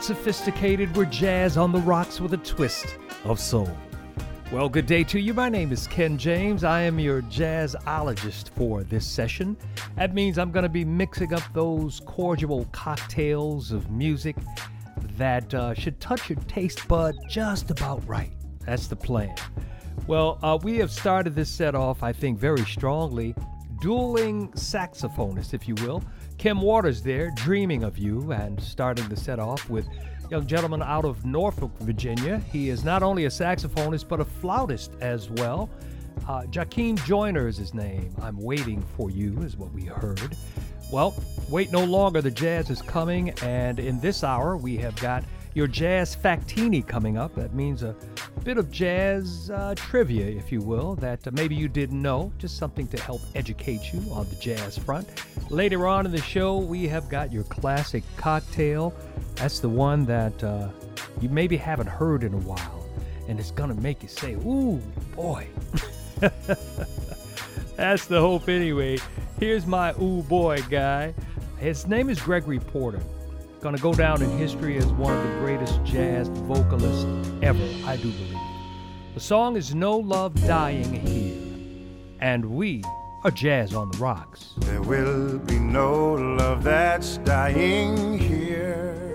And sophisticated, we're jazz on the rocks with a twist of soul. Well, good day to you. My name is Ken James. I am your jazzologist for this session. That means I'm going to be mixing up those cordial cocktails of music that uh, should touch your taste bud just about right. That's the plan. Well, uh, we have started this set off, I think, very strongly. Dueling saxophonists, if you will. Kim Waters there, dreaming of you, and starting the set off with young gentleman out of Norfolk, Virginia. He is not only a saxophonist, but a flautist as well. Uh, Jackiem Joyner is his name. I'm waiting for you, is what we heard. Well, wait no longer. The jazz is coming, and in this hour, we have got your Jazz Factini coming up. That means a bit of jazz uh, trivia, if you will, that uh, maybe you didn't know, just something to help educate you on the jazz front. Later on in the show, we have got your classic cocktail. That's the one that uh, you maybe haven't heard in a while, and it's gonna make you say, Ooh, boy. That's the hope, anyway. Here's my ooh boy guy. His name is Gregory Porter to go down in history as one of the greatest jazz vocalists ever, I do believe. The song is No Love Dying Here, and we are Jazz on the Rocks. There will be no love that's dying here.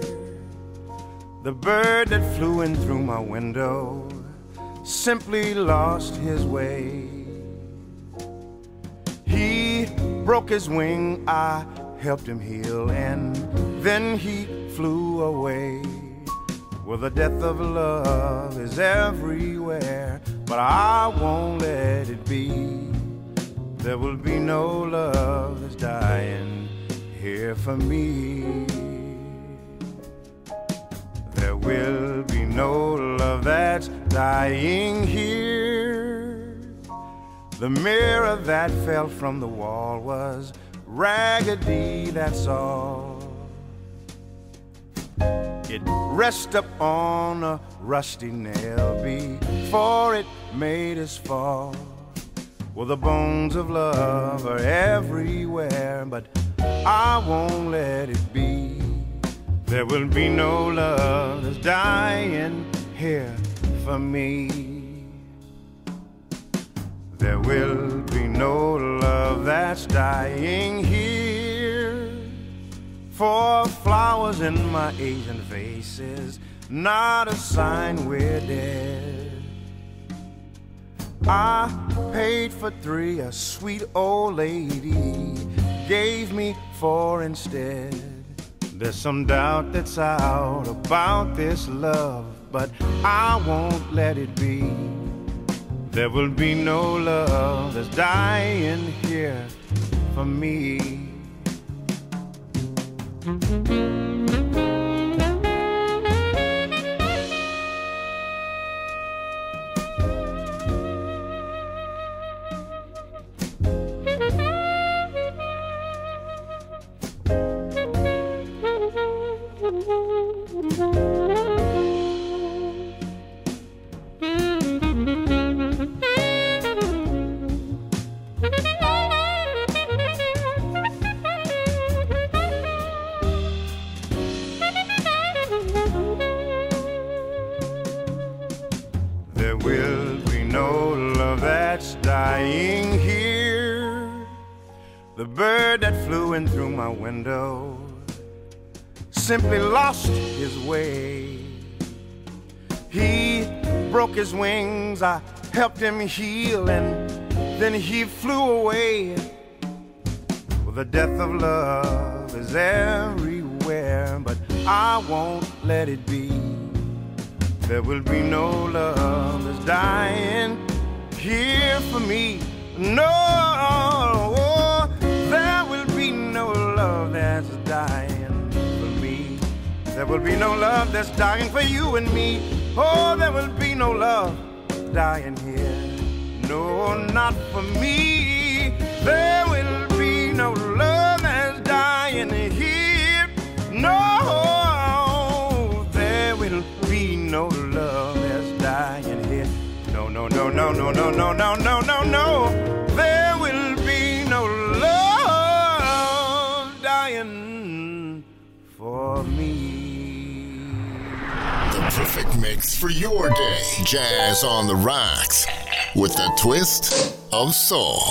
The bird that flew in through my window simply lost his way. He broke his wing, I helped him heal, and then he flew away. Well, the death of love is everywhere, but I won't let it be. There will be no love that's dying here for me. There will be no love that's dying here. The mirror that fell from the wall was raggedy, that's all. It rests up on a rusty nail before it made us fall. Well, the bones of love are everywhere, but I won't let it be. There will be no love that's dying here for me. There will be no love that's dying here. For flowers in my Asian faces, not a sign we're dead. I paid for three, a sweet old lady gave me four instead. There's some doubt that's out about this love, but I won't let it be. There will be no love that's dying here for me. Mm-hmm. I helped him heal, and then he flew away. Well, the death of love is everywhere, but I won't let it be. There will be no love that's dying here for me. No, there will be no love that's dying. For me. There will be no love that's dying for you and me. Oh, there will be no love dying here. No, not for me. There will be no love that's dying here. No, there will be no love that's dying here. No, no, no, no, no, no, no, no, no, no, no. There will be no love dying for me. Perfect mix for your day. Jazz on the rocks with a twist of soul.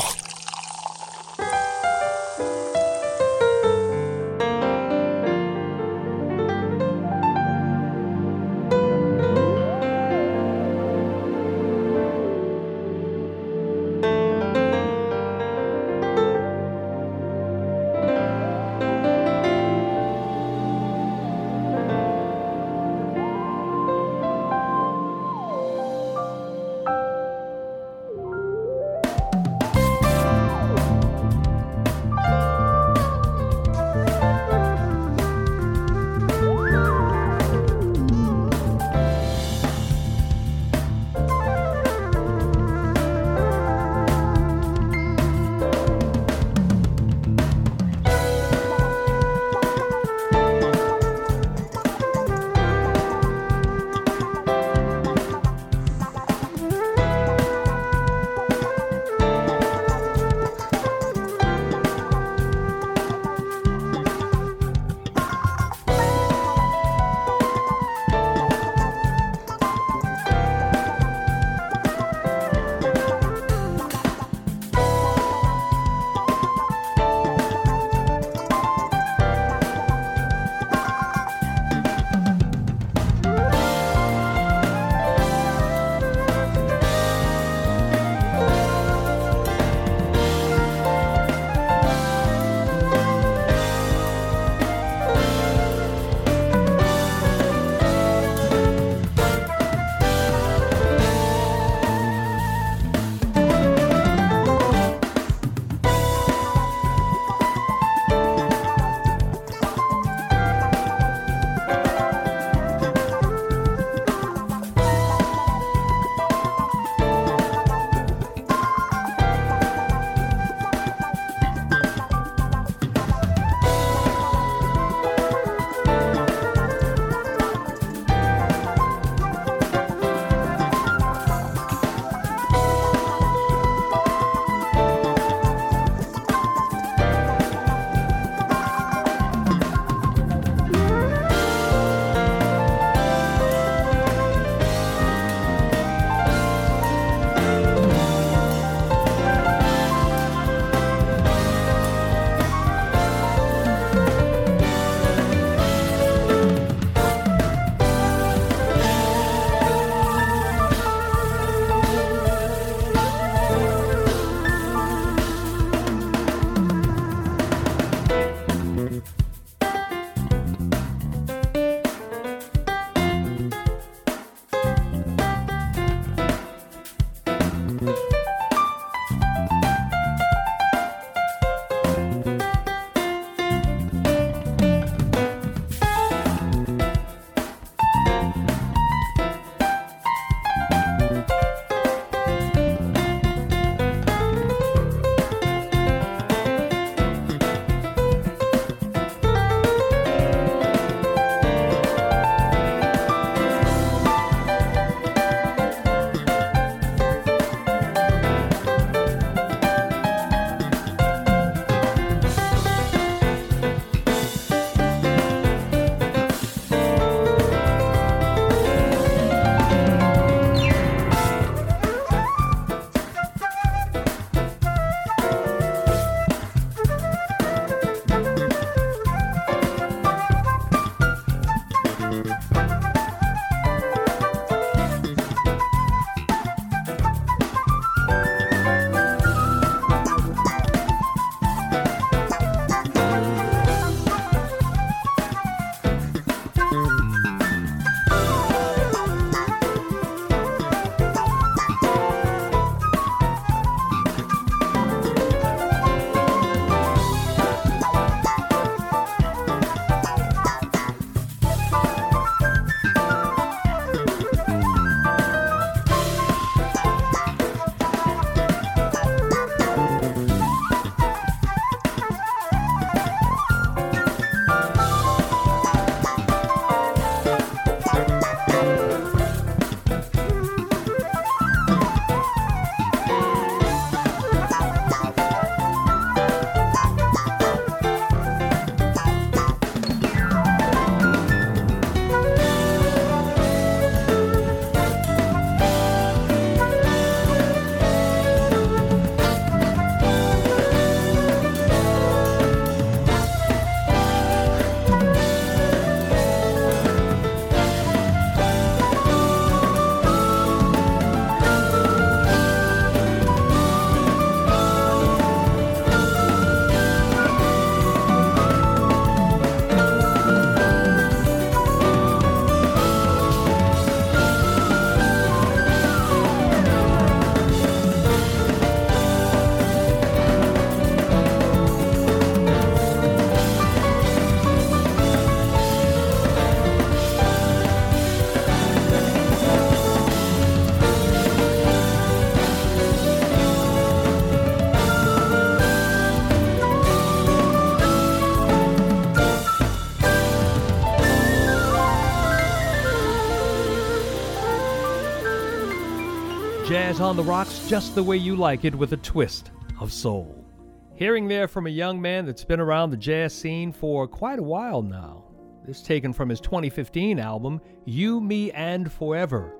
On the Rocks just the way you like it with a twist of soul. Hearing there from a young man that's been around the jazz scene for quite a while now. This taken from his 2015 album, You, Me, and Forever.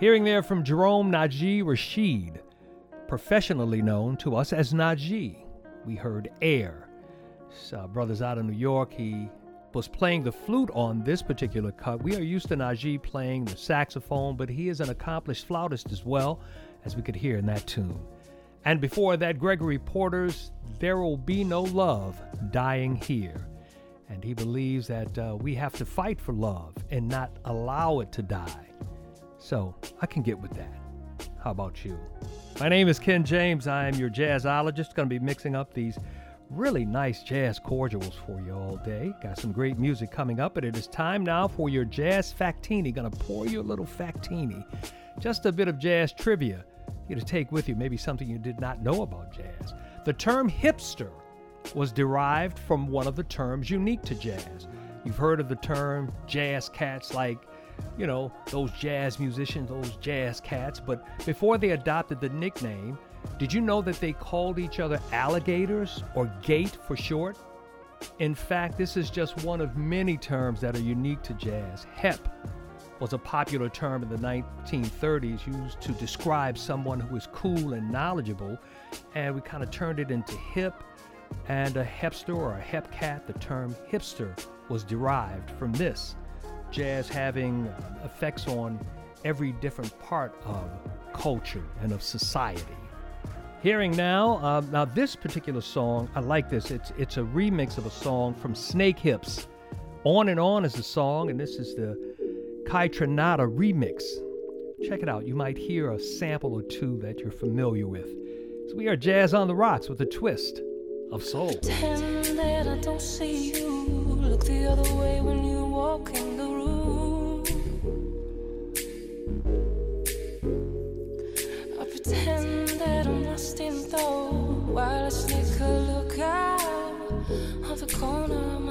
Hearing there from Jerome Najee Rasheed, professionally known to us as Najee. We heard Air. Uh, brothers out of New York, he was playing the flute on this particular cut. We are used to Najee playing the saxophone, but he is an accomplished flautist as well, as we could hear in that tune. And before that, Gregory Porter's There Will Be No Love Dying Here. And he believes that uh, we have to fight for love and not allow it to die. So I can get with that. How about you? My name is Ken James. I am your jazzologist. Going to be mixing up these really nice jazz cordials for you all day. Got some great music coming up, but it is time now for your jazz factini. Gonna pour you a little factini. Just a bit of jazz trivia you to take with you, maybe something you did not know about jazz. The term hipster was derived from one of the terms unique to jazz. You've heard of the term jazz cats, like, you know, those jazz musicians, those jazz cats, but before they adopted the nickname, did you know that they called each other alligators or gate for short? In fact, this is just one of many terms that are unique to jazz. Hep was a popular term in the 1930s used to describe someone who is cool and knowledgeable, and we kind of turned it into hip. And a hipster or a hep cat, the term hipster was derived from this. Jazz having effects on every different part of culture and of society. Hearing now, uh, now this particular song, I like this. It's it's a remix of a song from Snakehips. On and On is the song, and this is the Kaytranada remix. Check it out. You might hear a sample or two that you're familiar with. So we are Jazz on the Rocks with a twist of soul. Pretend that I don't see you. Look the other way when you walk in the room. I pretend that I'm lost in thought while I sneak a look out of the corner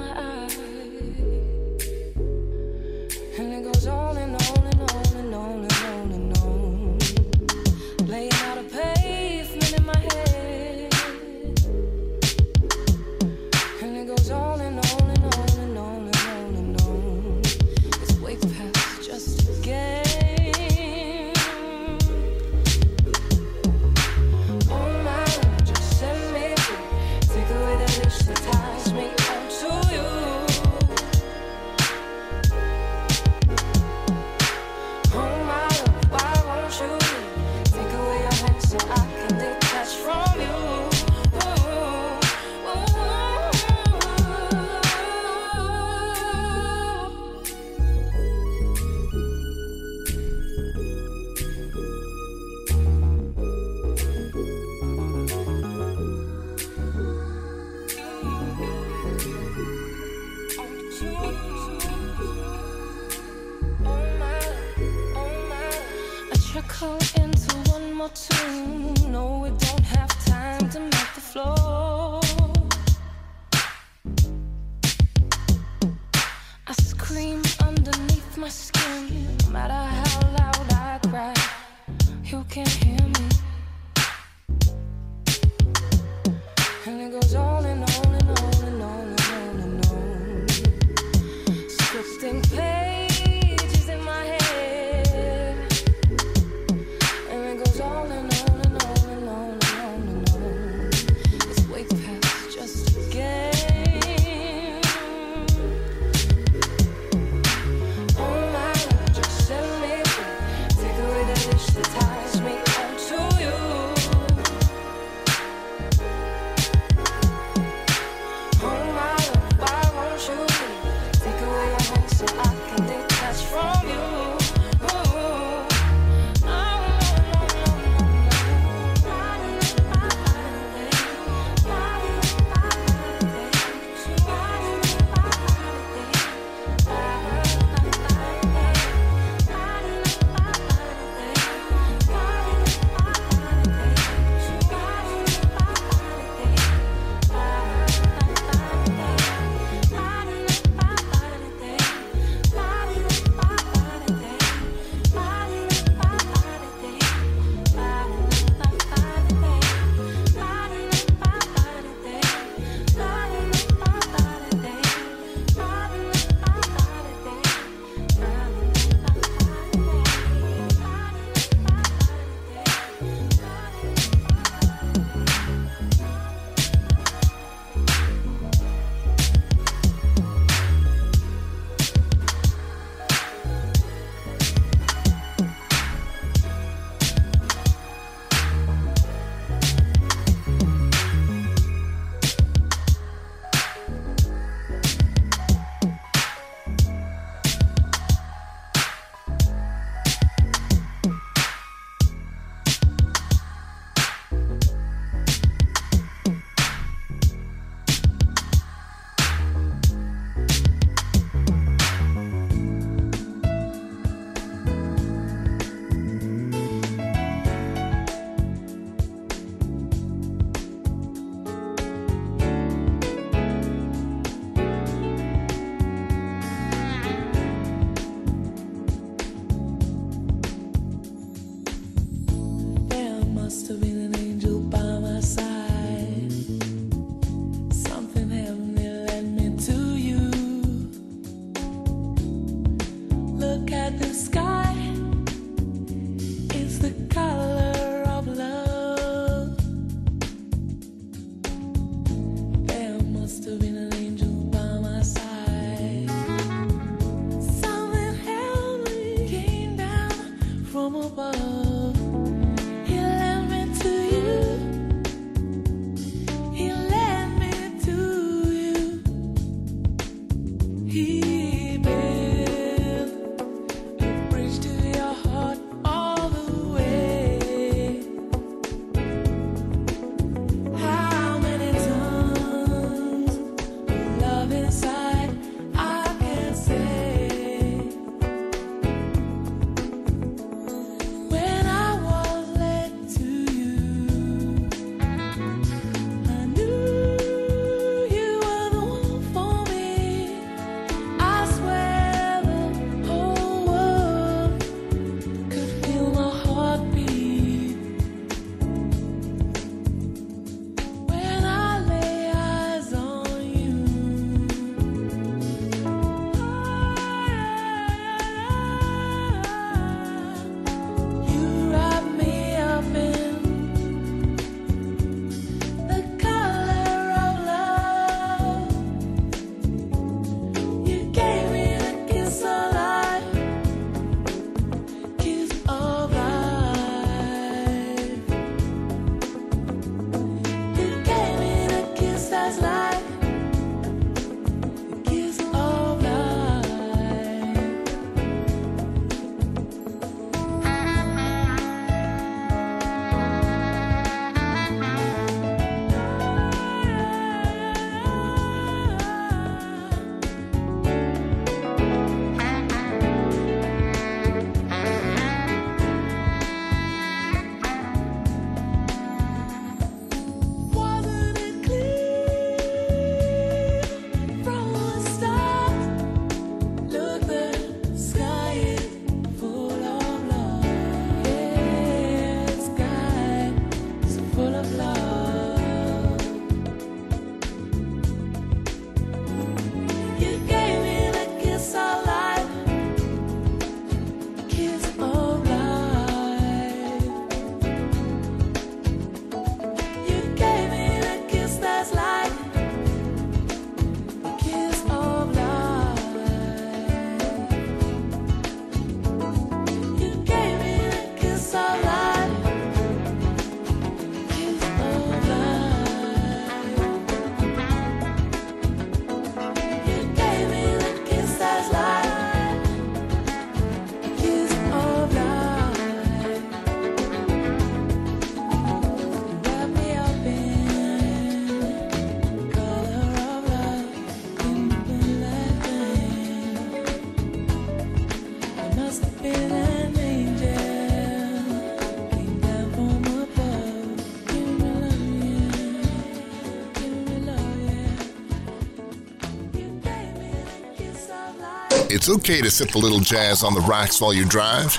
It's okay to sip a little jazz on the rocks while you drive.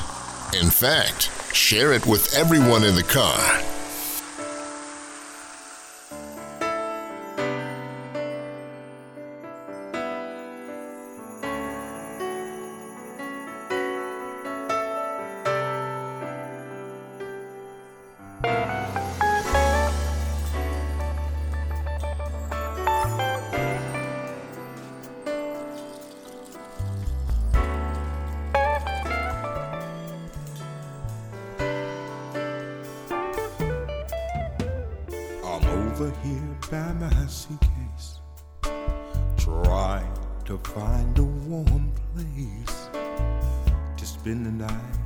In fact, share it with everyone in the car. To find a warm place to spend the night.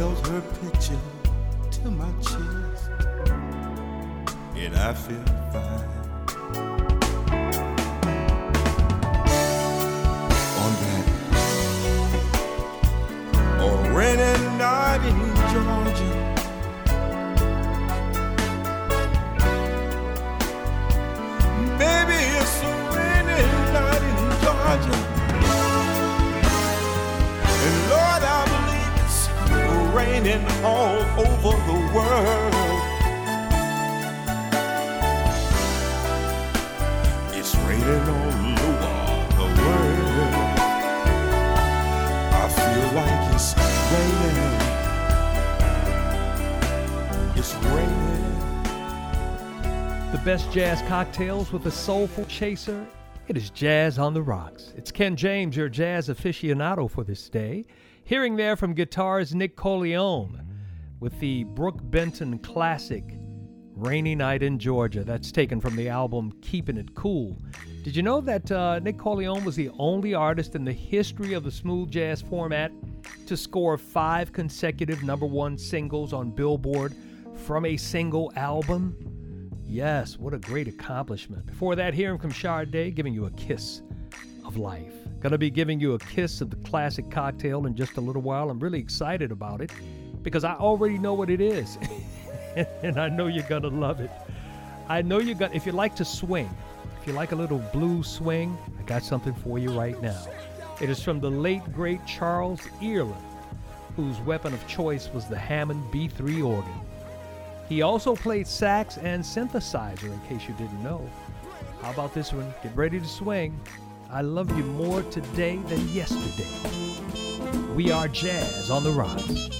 Held her picture to my chest, and I feel fine. on that a rainy night in Georgia. Baby, it's a rainy night in Georgia. Raining all over the world. It's raining all over the world. I feel like it's raining. It's raining. The best jazz cocktails with a soulful chaser. It is Jazz on the Rocks. It's Ken James, your jazz aficionado for this day. Hearing there from guitars Nick Colionne. with the Brook Benton classic Rainy Night in Georgia. That's taken from the album Keeping It Cool. Did you know that uh, Nick Colionne was the only artist in the history of the smooth jazz format to score five consecutive number one singles on Billboard from a single album? Yes, what a great accomplishment. Before that, hearing from Sade, giving you a kiss of life. Gonna be giving you a kiss of the classic cocktail in just a little while. I'm really excited about it because I already know what it is. and I know you're gonna love it. I know you're gonna, if you like to swing, if you like a little blues swing, I got something for you right now. It is from the late, great Charles Earland, whose weapon of choice was the Hammond B3 organ. He also played sax and synthesizer, in case you didn't know. How about this one? Get ready to swing. I love you more today than yesterday. We are jazz on the rise.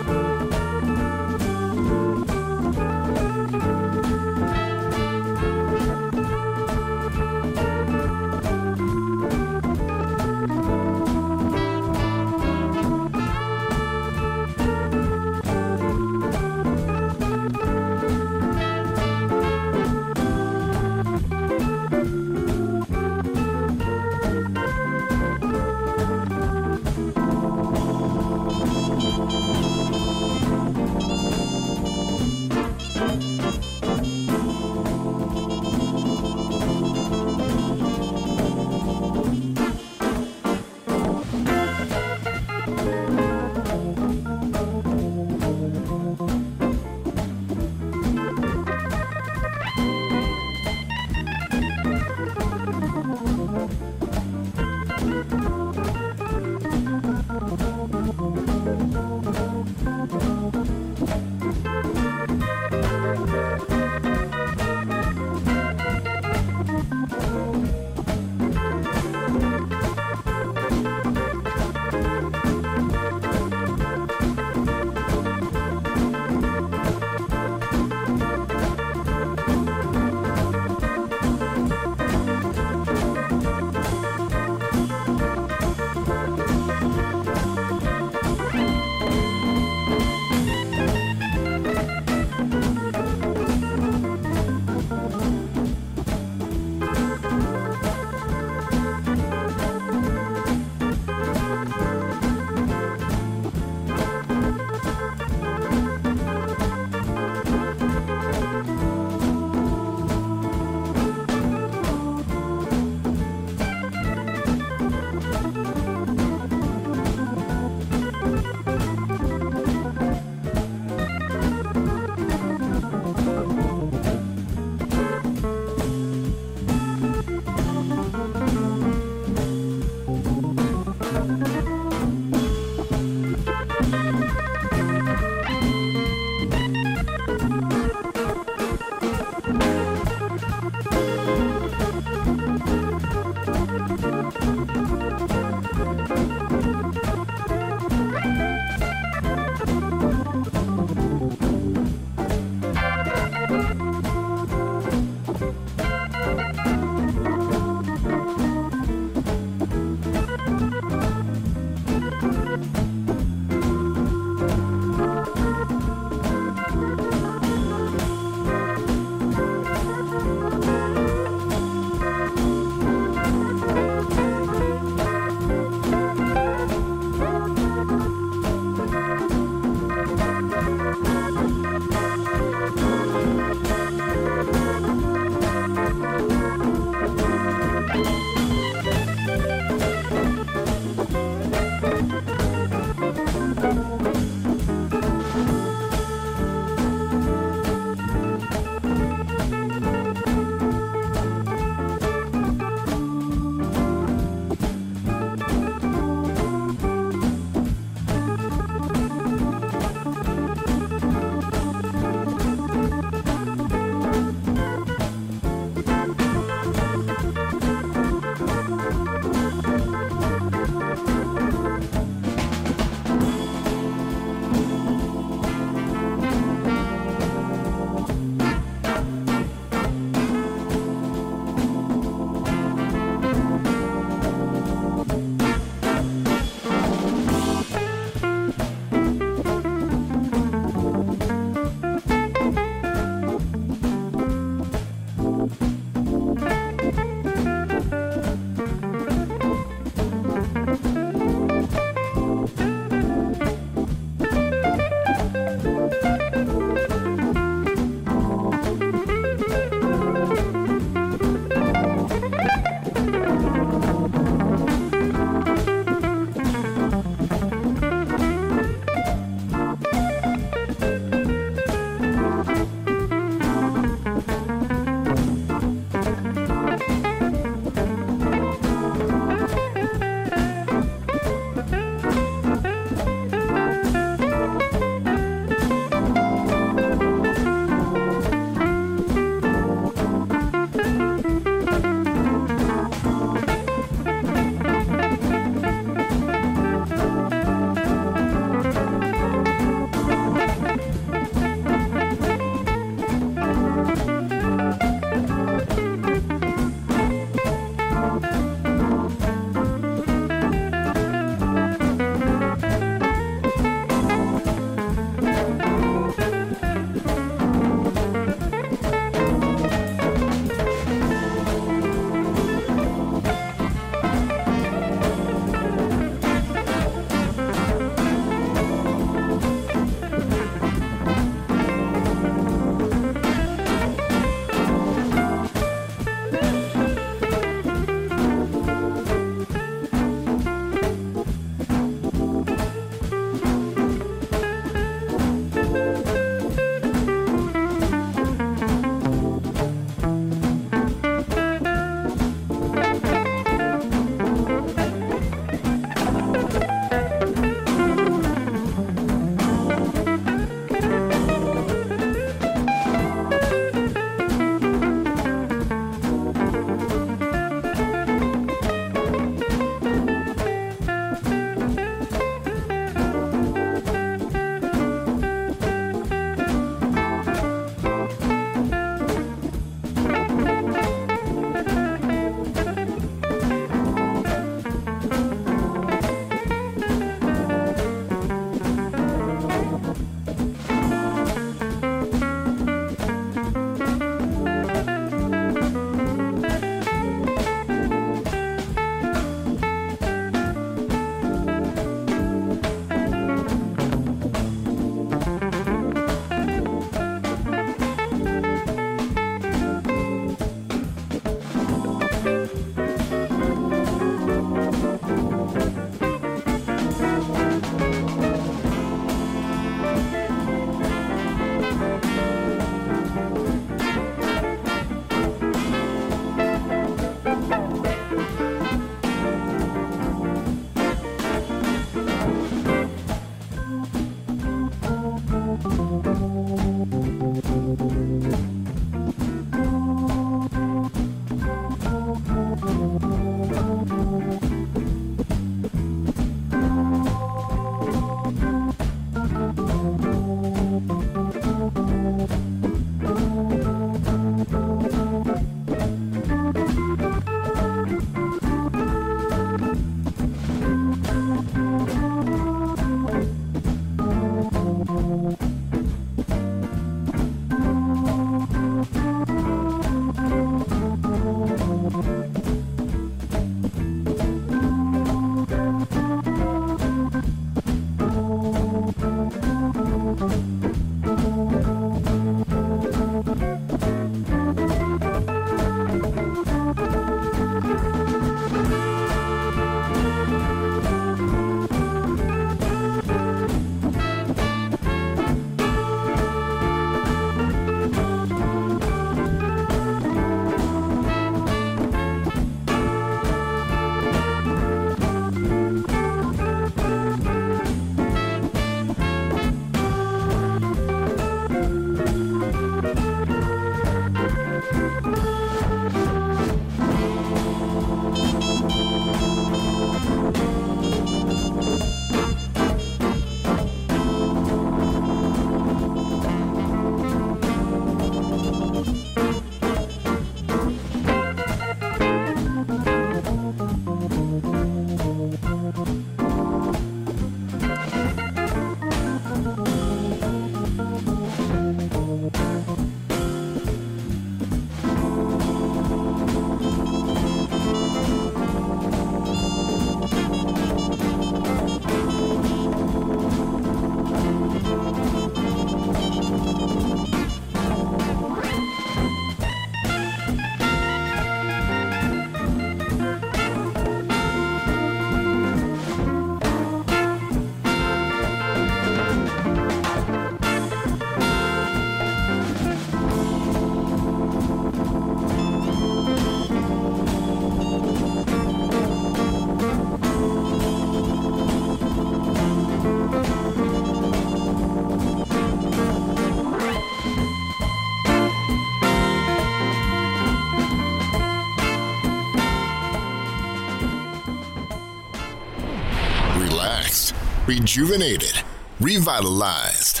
rejuvenated, revitalized.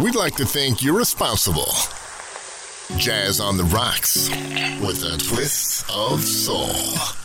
We'd like to think you're responsible. Jazz on the Rocks with a twist of soul.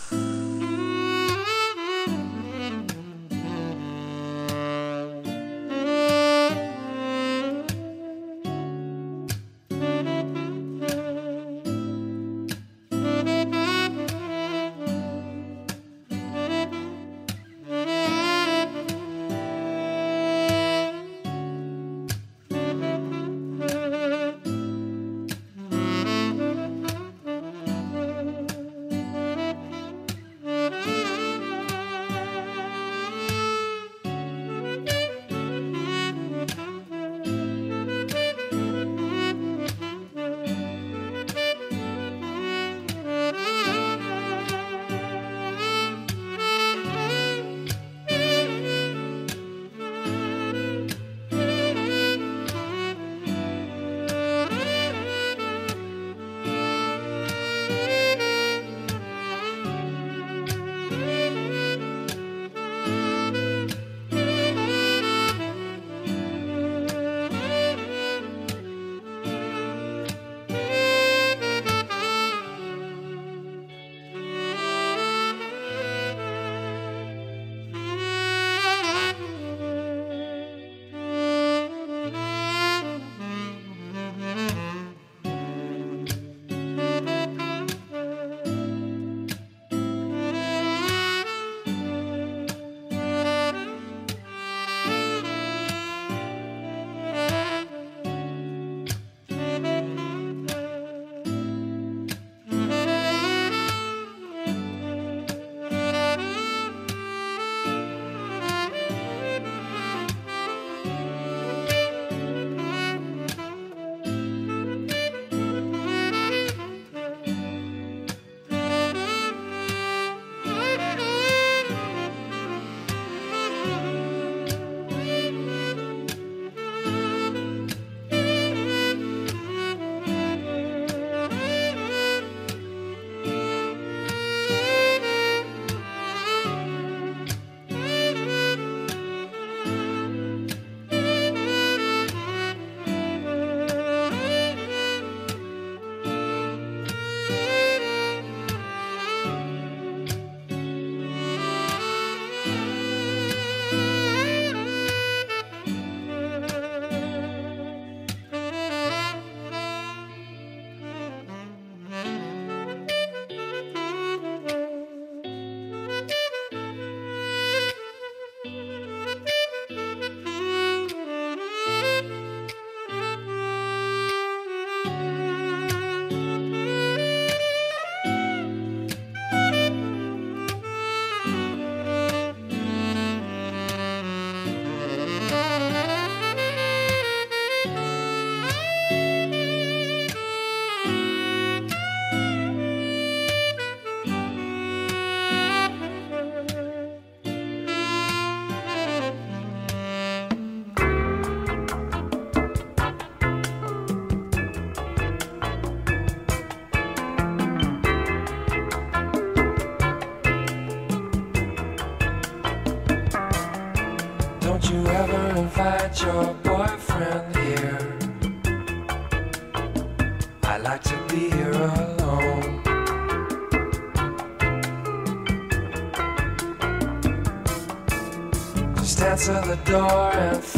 door and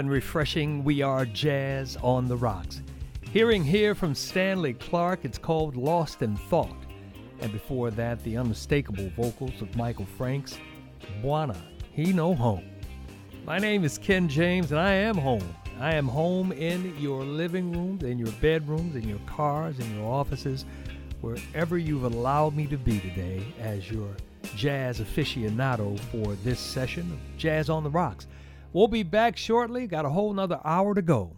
and refreshing. We are Jazz on the Rocks. Hearing here from Stanley Clarke, it's called Lost in Thought. And before that, the unmistakable vocals of Michael Franks, Bwana, He No Home. My name is Ken James, and I am home. I am home in your living rooms, in your bedrooms, in your cars, in your offices, wherever you've allowed me to be today as your jazz aficionado for this session of Jazz on the Rocks. We'll be back shortly. Got a whole nother hour to go.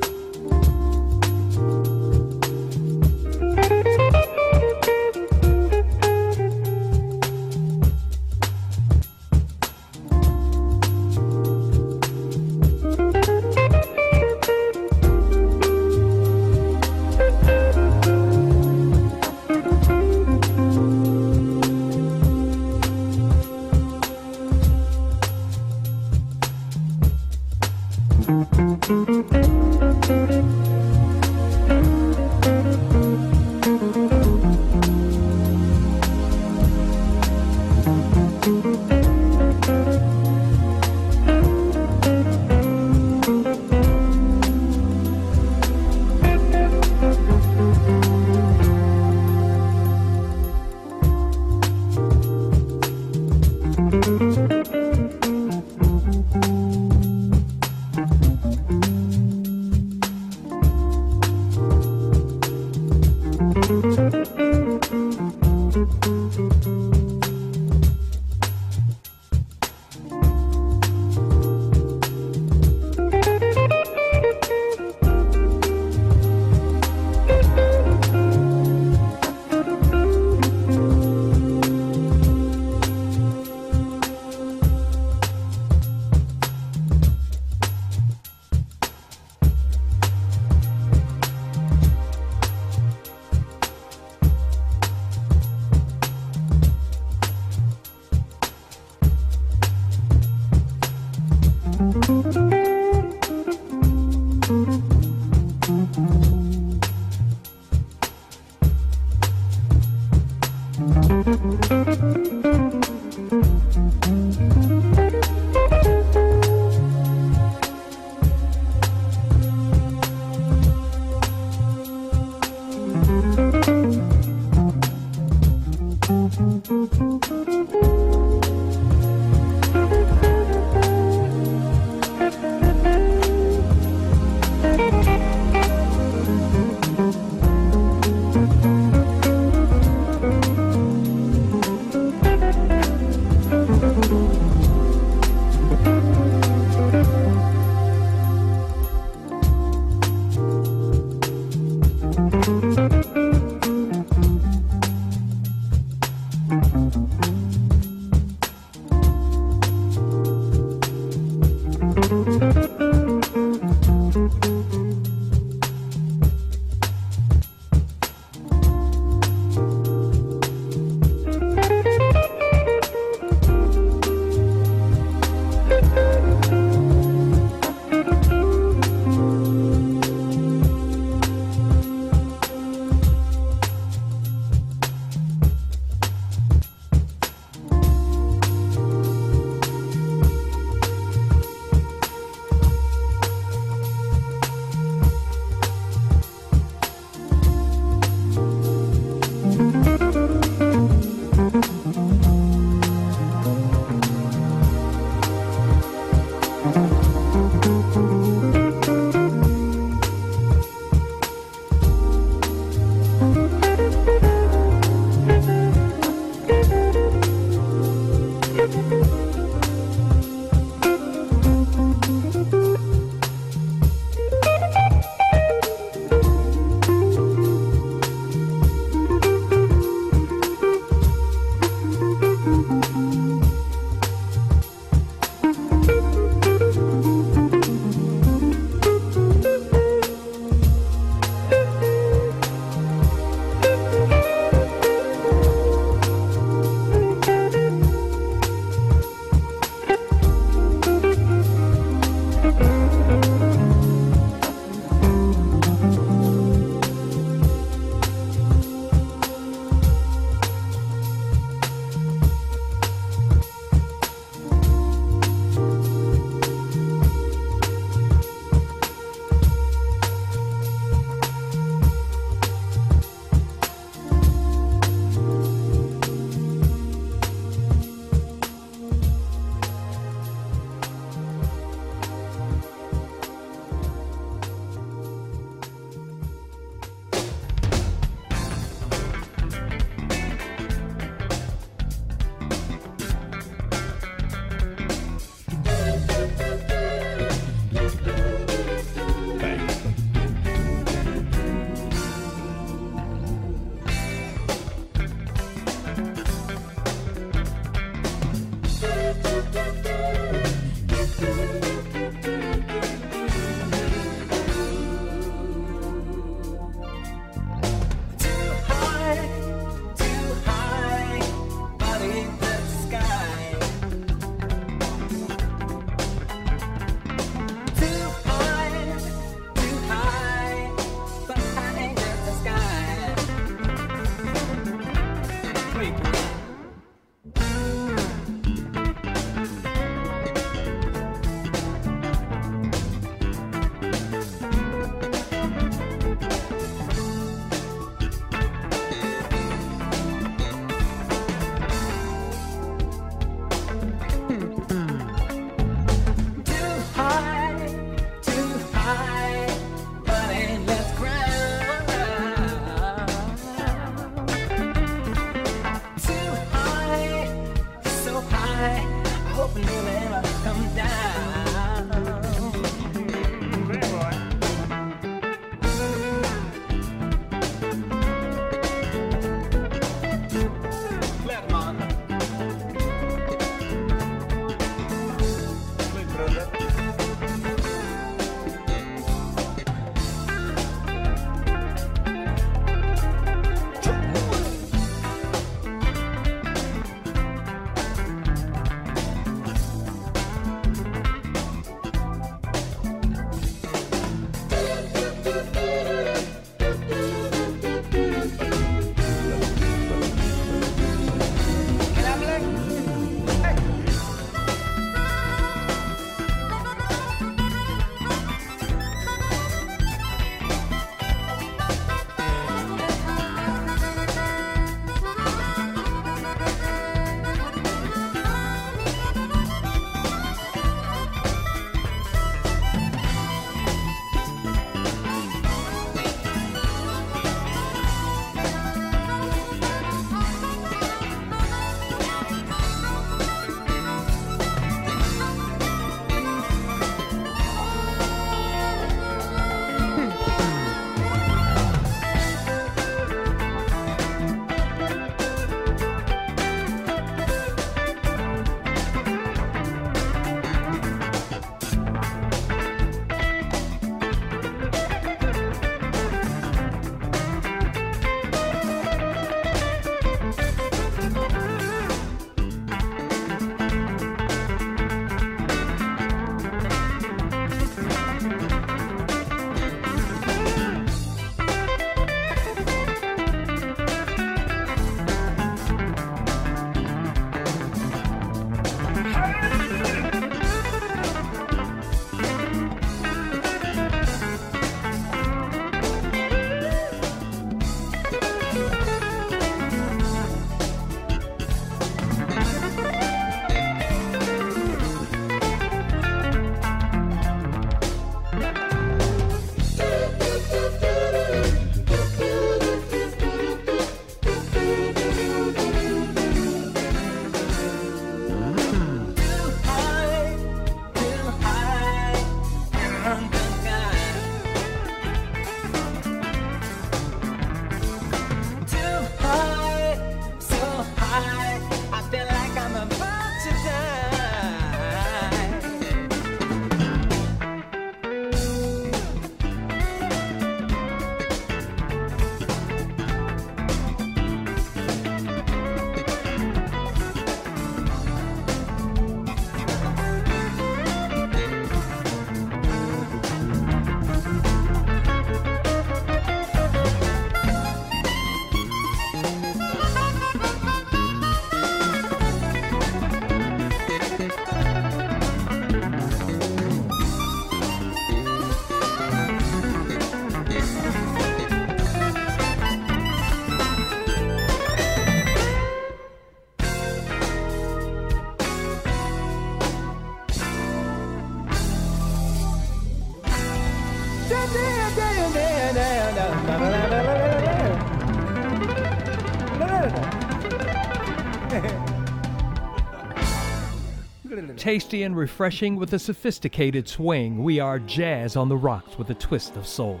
Tasty and refreshing with a sophisticated swing, we are jazz on the rocks with a twist of soul.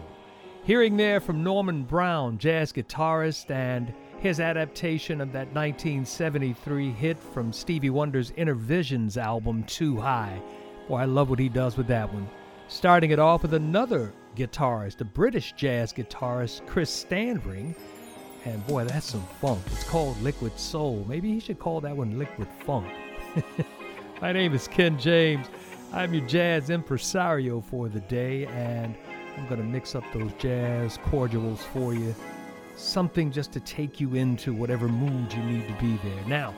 Hearing there from Norman Brown, jazz guitarist, and his adaptation of that 1973 hit from Stevie Wonder's Innervisions album, Too High. Boy, I love what he does with that one. Starting it off with another guitarist, the British jazz guitarist, Chris Standring. And boy, that's some funk. It's called Liquid Soul. Maybe he should call that one Liquid Funk. My name is Ken James. I'm your jazz impresario for the day, and I'm going to mix up those jazz cordials for you. Something just to take you into whatever mood you need to be there. Now,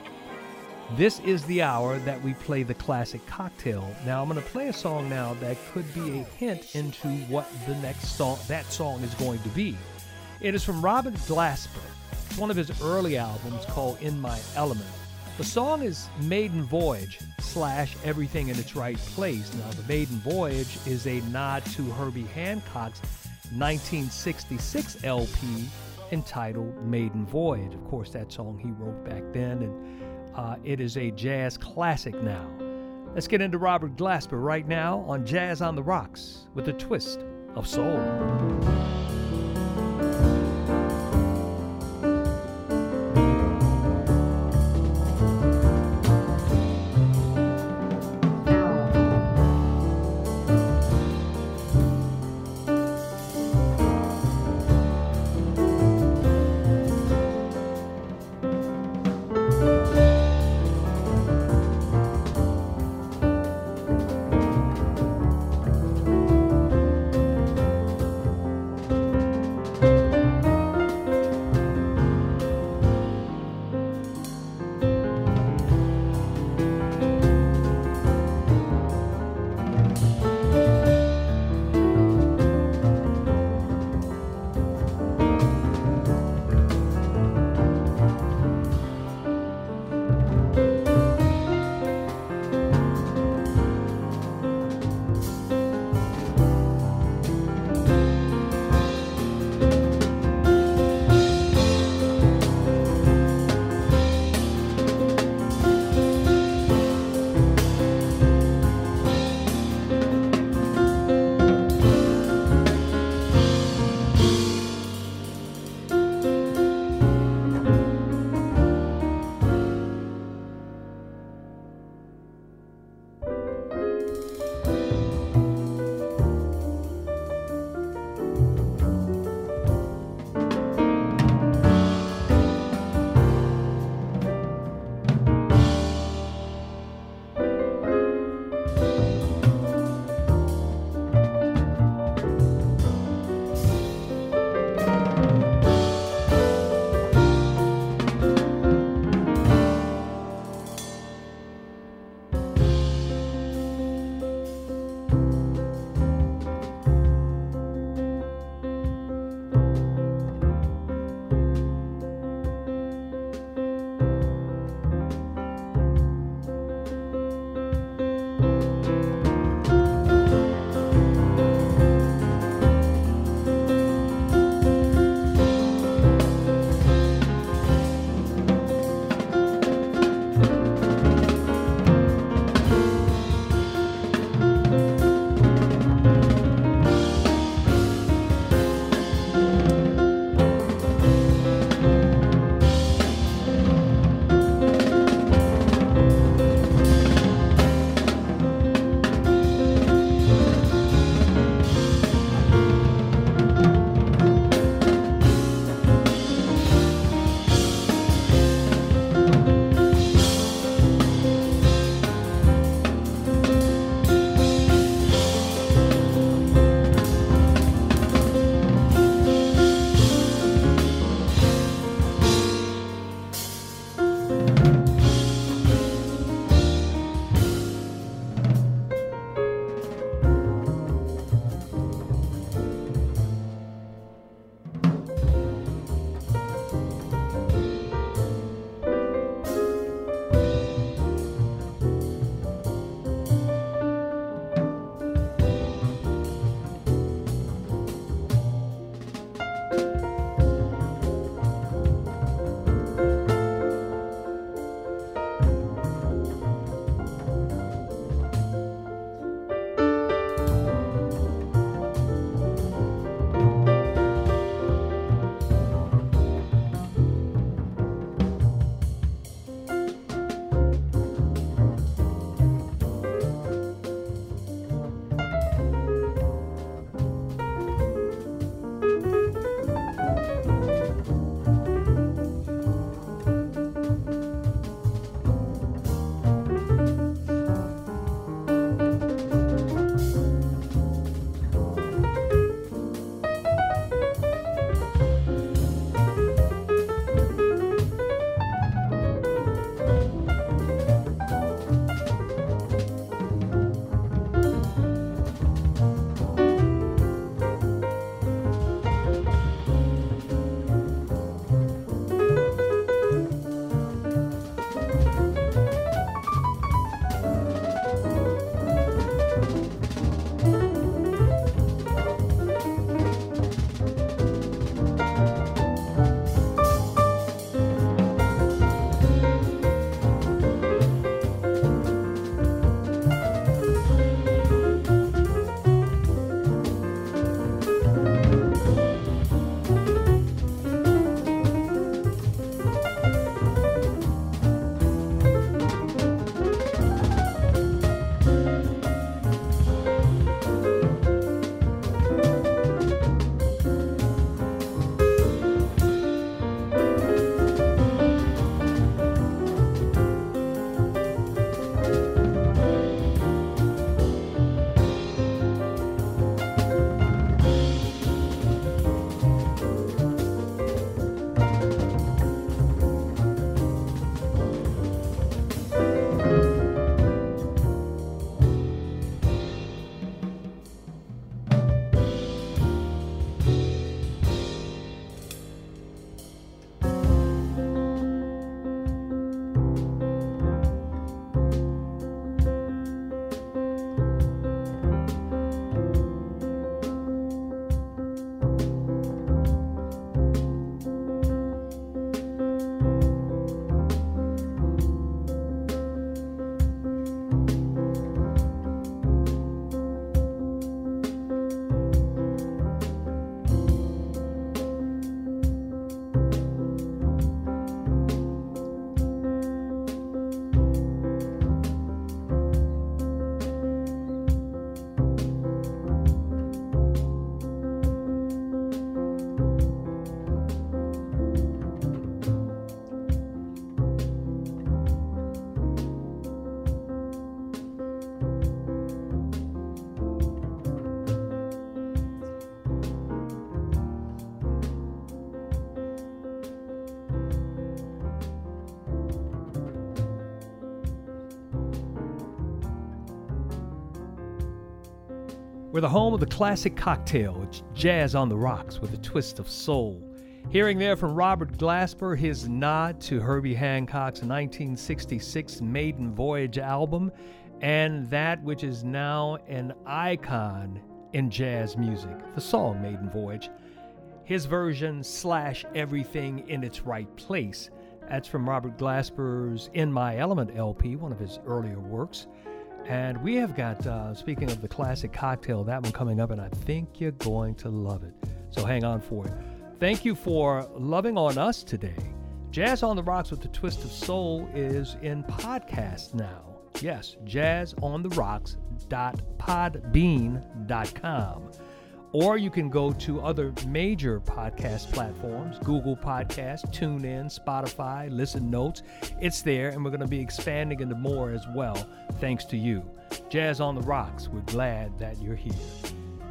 this is the hour that we play the classic cocktail. Now, I'm going to play a song now that could be a hint into what the next song, that song is going to be. It is from Robert Glasper. It's one of his early albums called In My Element. The song is Maiden Voyage slash Everything in Its Right Place. Now, the Maiden Voyage is a nod to Herbie Hancock's 1966 LP entitled Maiden Voyage. Of course, that song he wrote back then, and uh, it is a jazz classic now. Let's get into Robert Glasper right now on Jazz on the Rocks with a twist of soul. The home of the classic cocktail. It's jazz on the rocks with a twist of soul. Hearing there from Robert Glasper his nod to Herbie Hancock's 1966 Maiden Voyage album, and that which is now an icon in jazz music, the song Maiden Voyage. His version slash everything in its right place. That's from Robert Glasper's In My Element LP, one of his earlier works. And we have got, uh, speaking of the classic cocktail, that one coming up, and I think you're going to love it. So hang on for it. Thank you for loving on us today. Jazz on the Rocks with the Twist of Soul is in podcast now. Yes, jazzontheRocks.podbean.com. Or you can go to other major podcast platforms Google Podcast, TuneIn, Spotify, Listen Notes. It's there, and we're going to be expanding into more as well, thanks to you. Jazz on the Rocks, we're glad that you're here.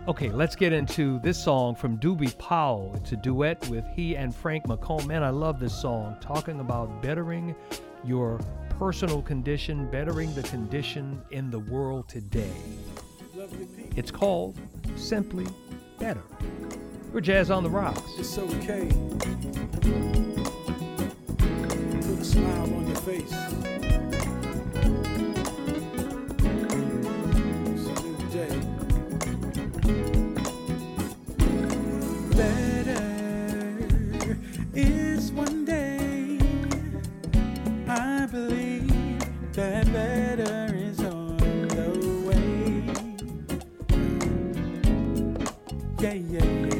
Okay, let's get into this song from Doobie Powell. It's a duet with he and Frank McComb. Man, I love this song, talking about bettering your personal condition, bettering the condition in the world today. It's called Simply Better. We're Jazz on the Rocks. It's okay. Put a smile on your face. Yeah, yeah,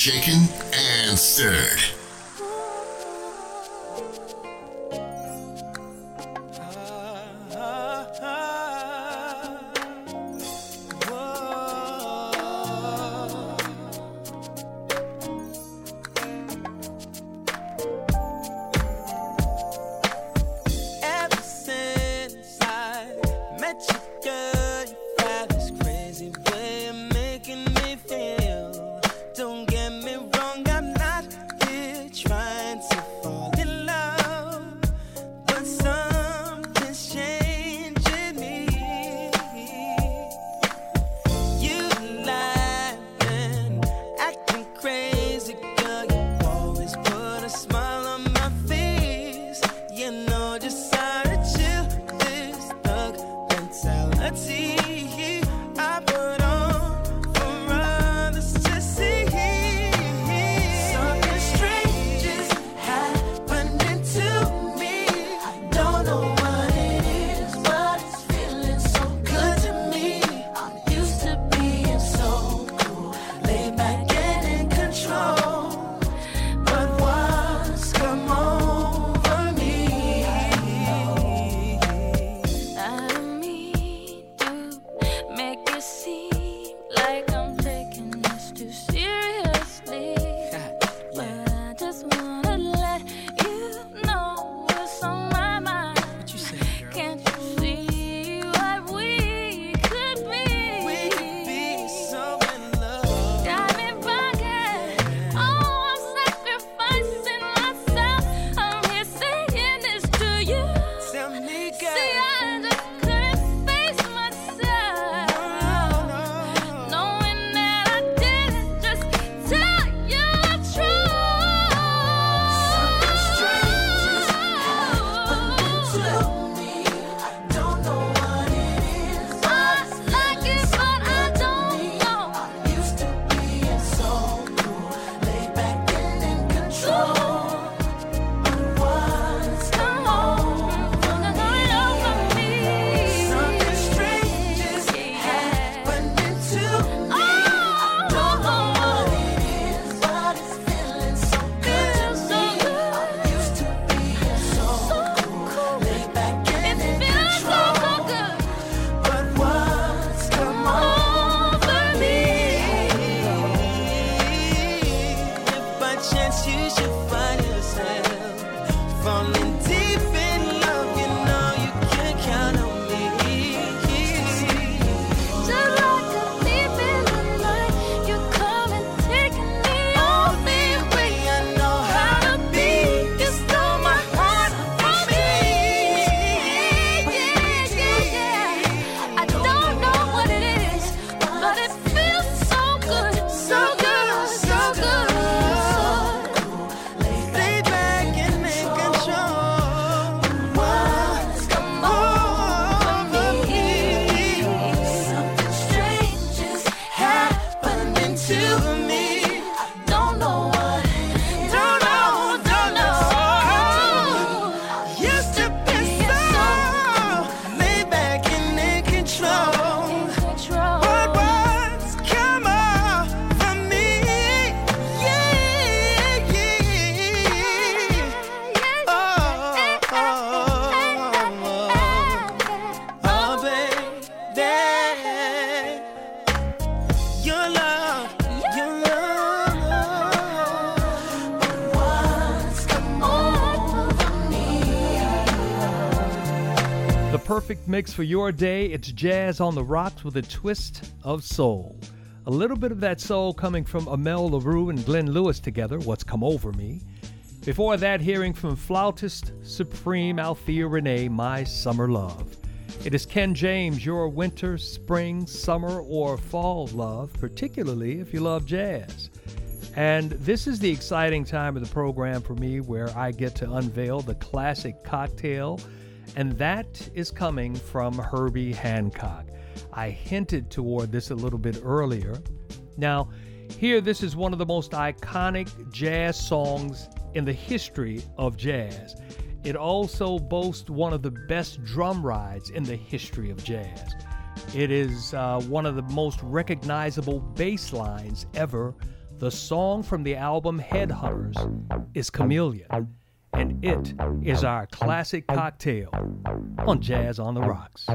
shaken and stirred. perfect mix for your day. It's jazz on the rocks with a twist of soul. A little bit of that soul coming from Amel Larrieux and Glenn Lewis together, What's Come Over Me. Before that, hearing from flautist supreme Althea Rene, My Summer Love. It is Ken James, your winter, spring, summer, or fall love, particularly if you love jazz. And this is the exciting time of the program for me where I get to unveil the classic cocktail and that is coming from Herbie Hancock. I hinted toward this a little bit earlier. Now, here, this is one of the most iconic jazz songs in the history of jazz. It also boasts one of the best drum rides in the history of jazz. It is uh, one of the most recognizable bass lines ever. The song from the album Headhunters is Chameleon and it is our classic cocktail on Jazz on the Rocks.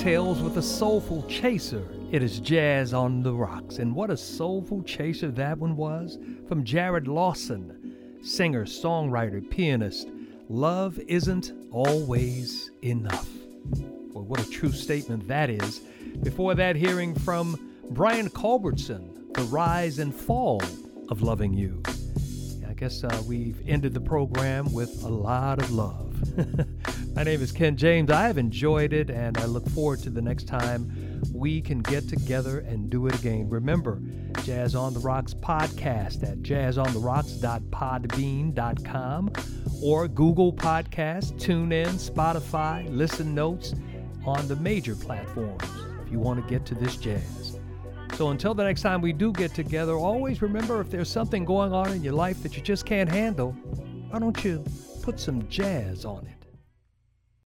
Tells with a soulful chaser. It is Jazz on the Rocks. And what a soulful chaser that one was from Jarrod Lawson, singer, songwriter, pianist. Love isn't always enough. Well, what a true statement that is. Before that, hearing from Brian Culbertson, The Rise and Fall of Loving You. I guess uh, we've ended the program with a lot of love. My name is Ken James. I have enjoyed it, and I look forward to the next time we can get together and do it again. Remember, Jazz on the Rocks podcast at jazzontheRocks.podbean.com or Google Podcasts, TuneIn, Spotify, Listen Notes on the major platforms if you want to get to this jazz. So until the next time we do get together, always remember if there's something going on in your life that you just can't handle, why don't you put some jazz on it?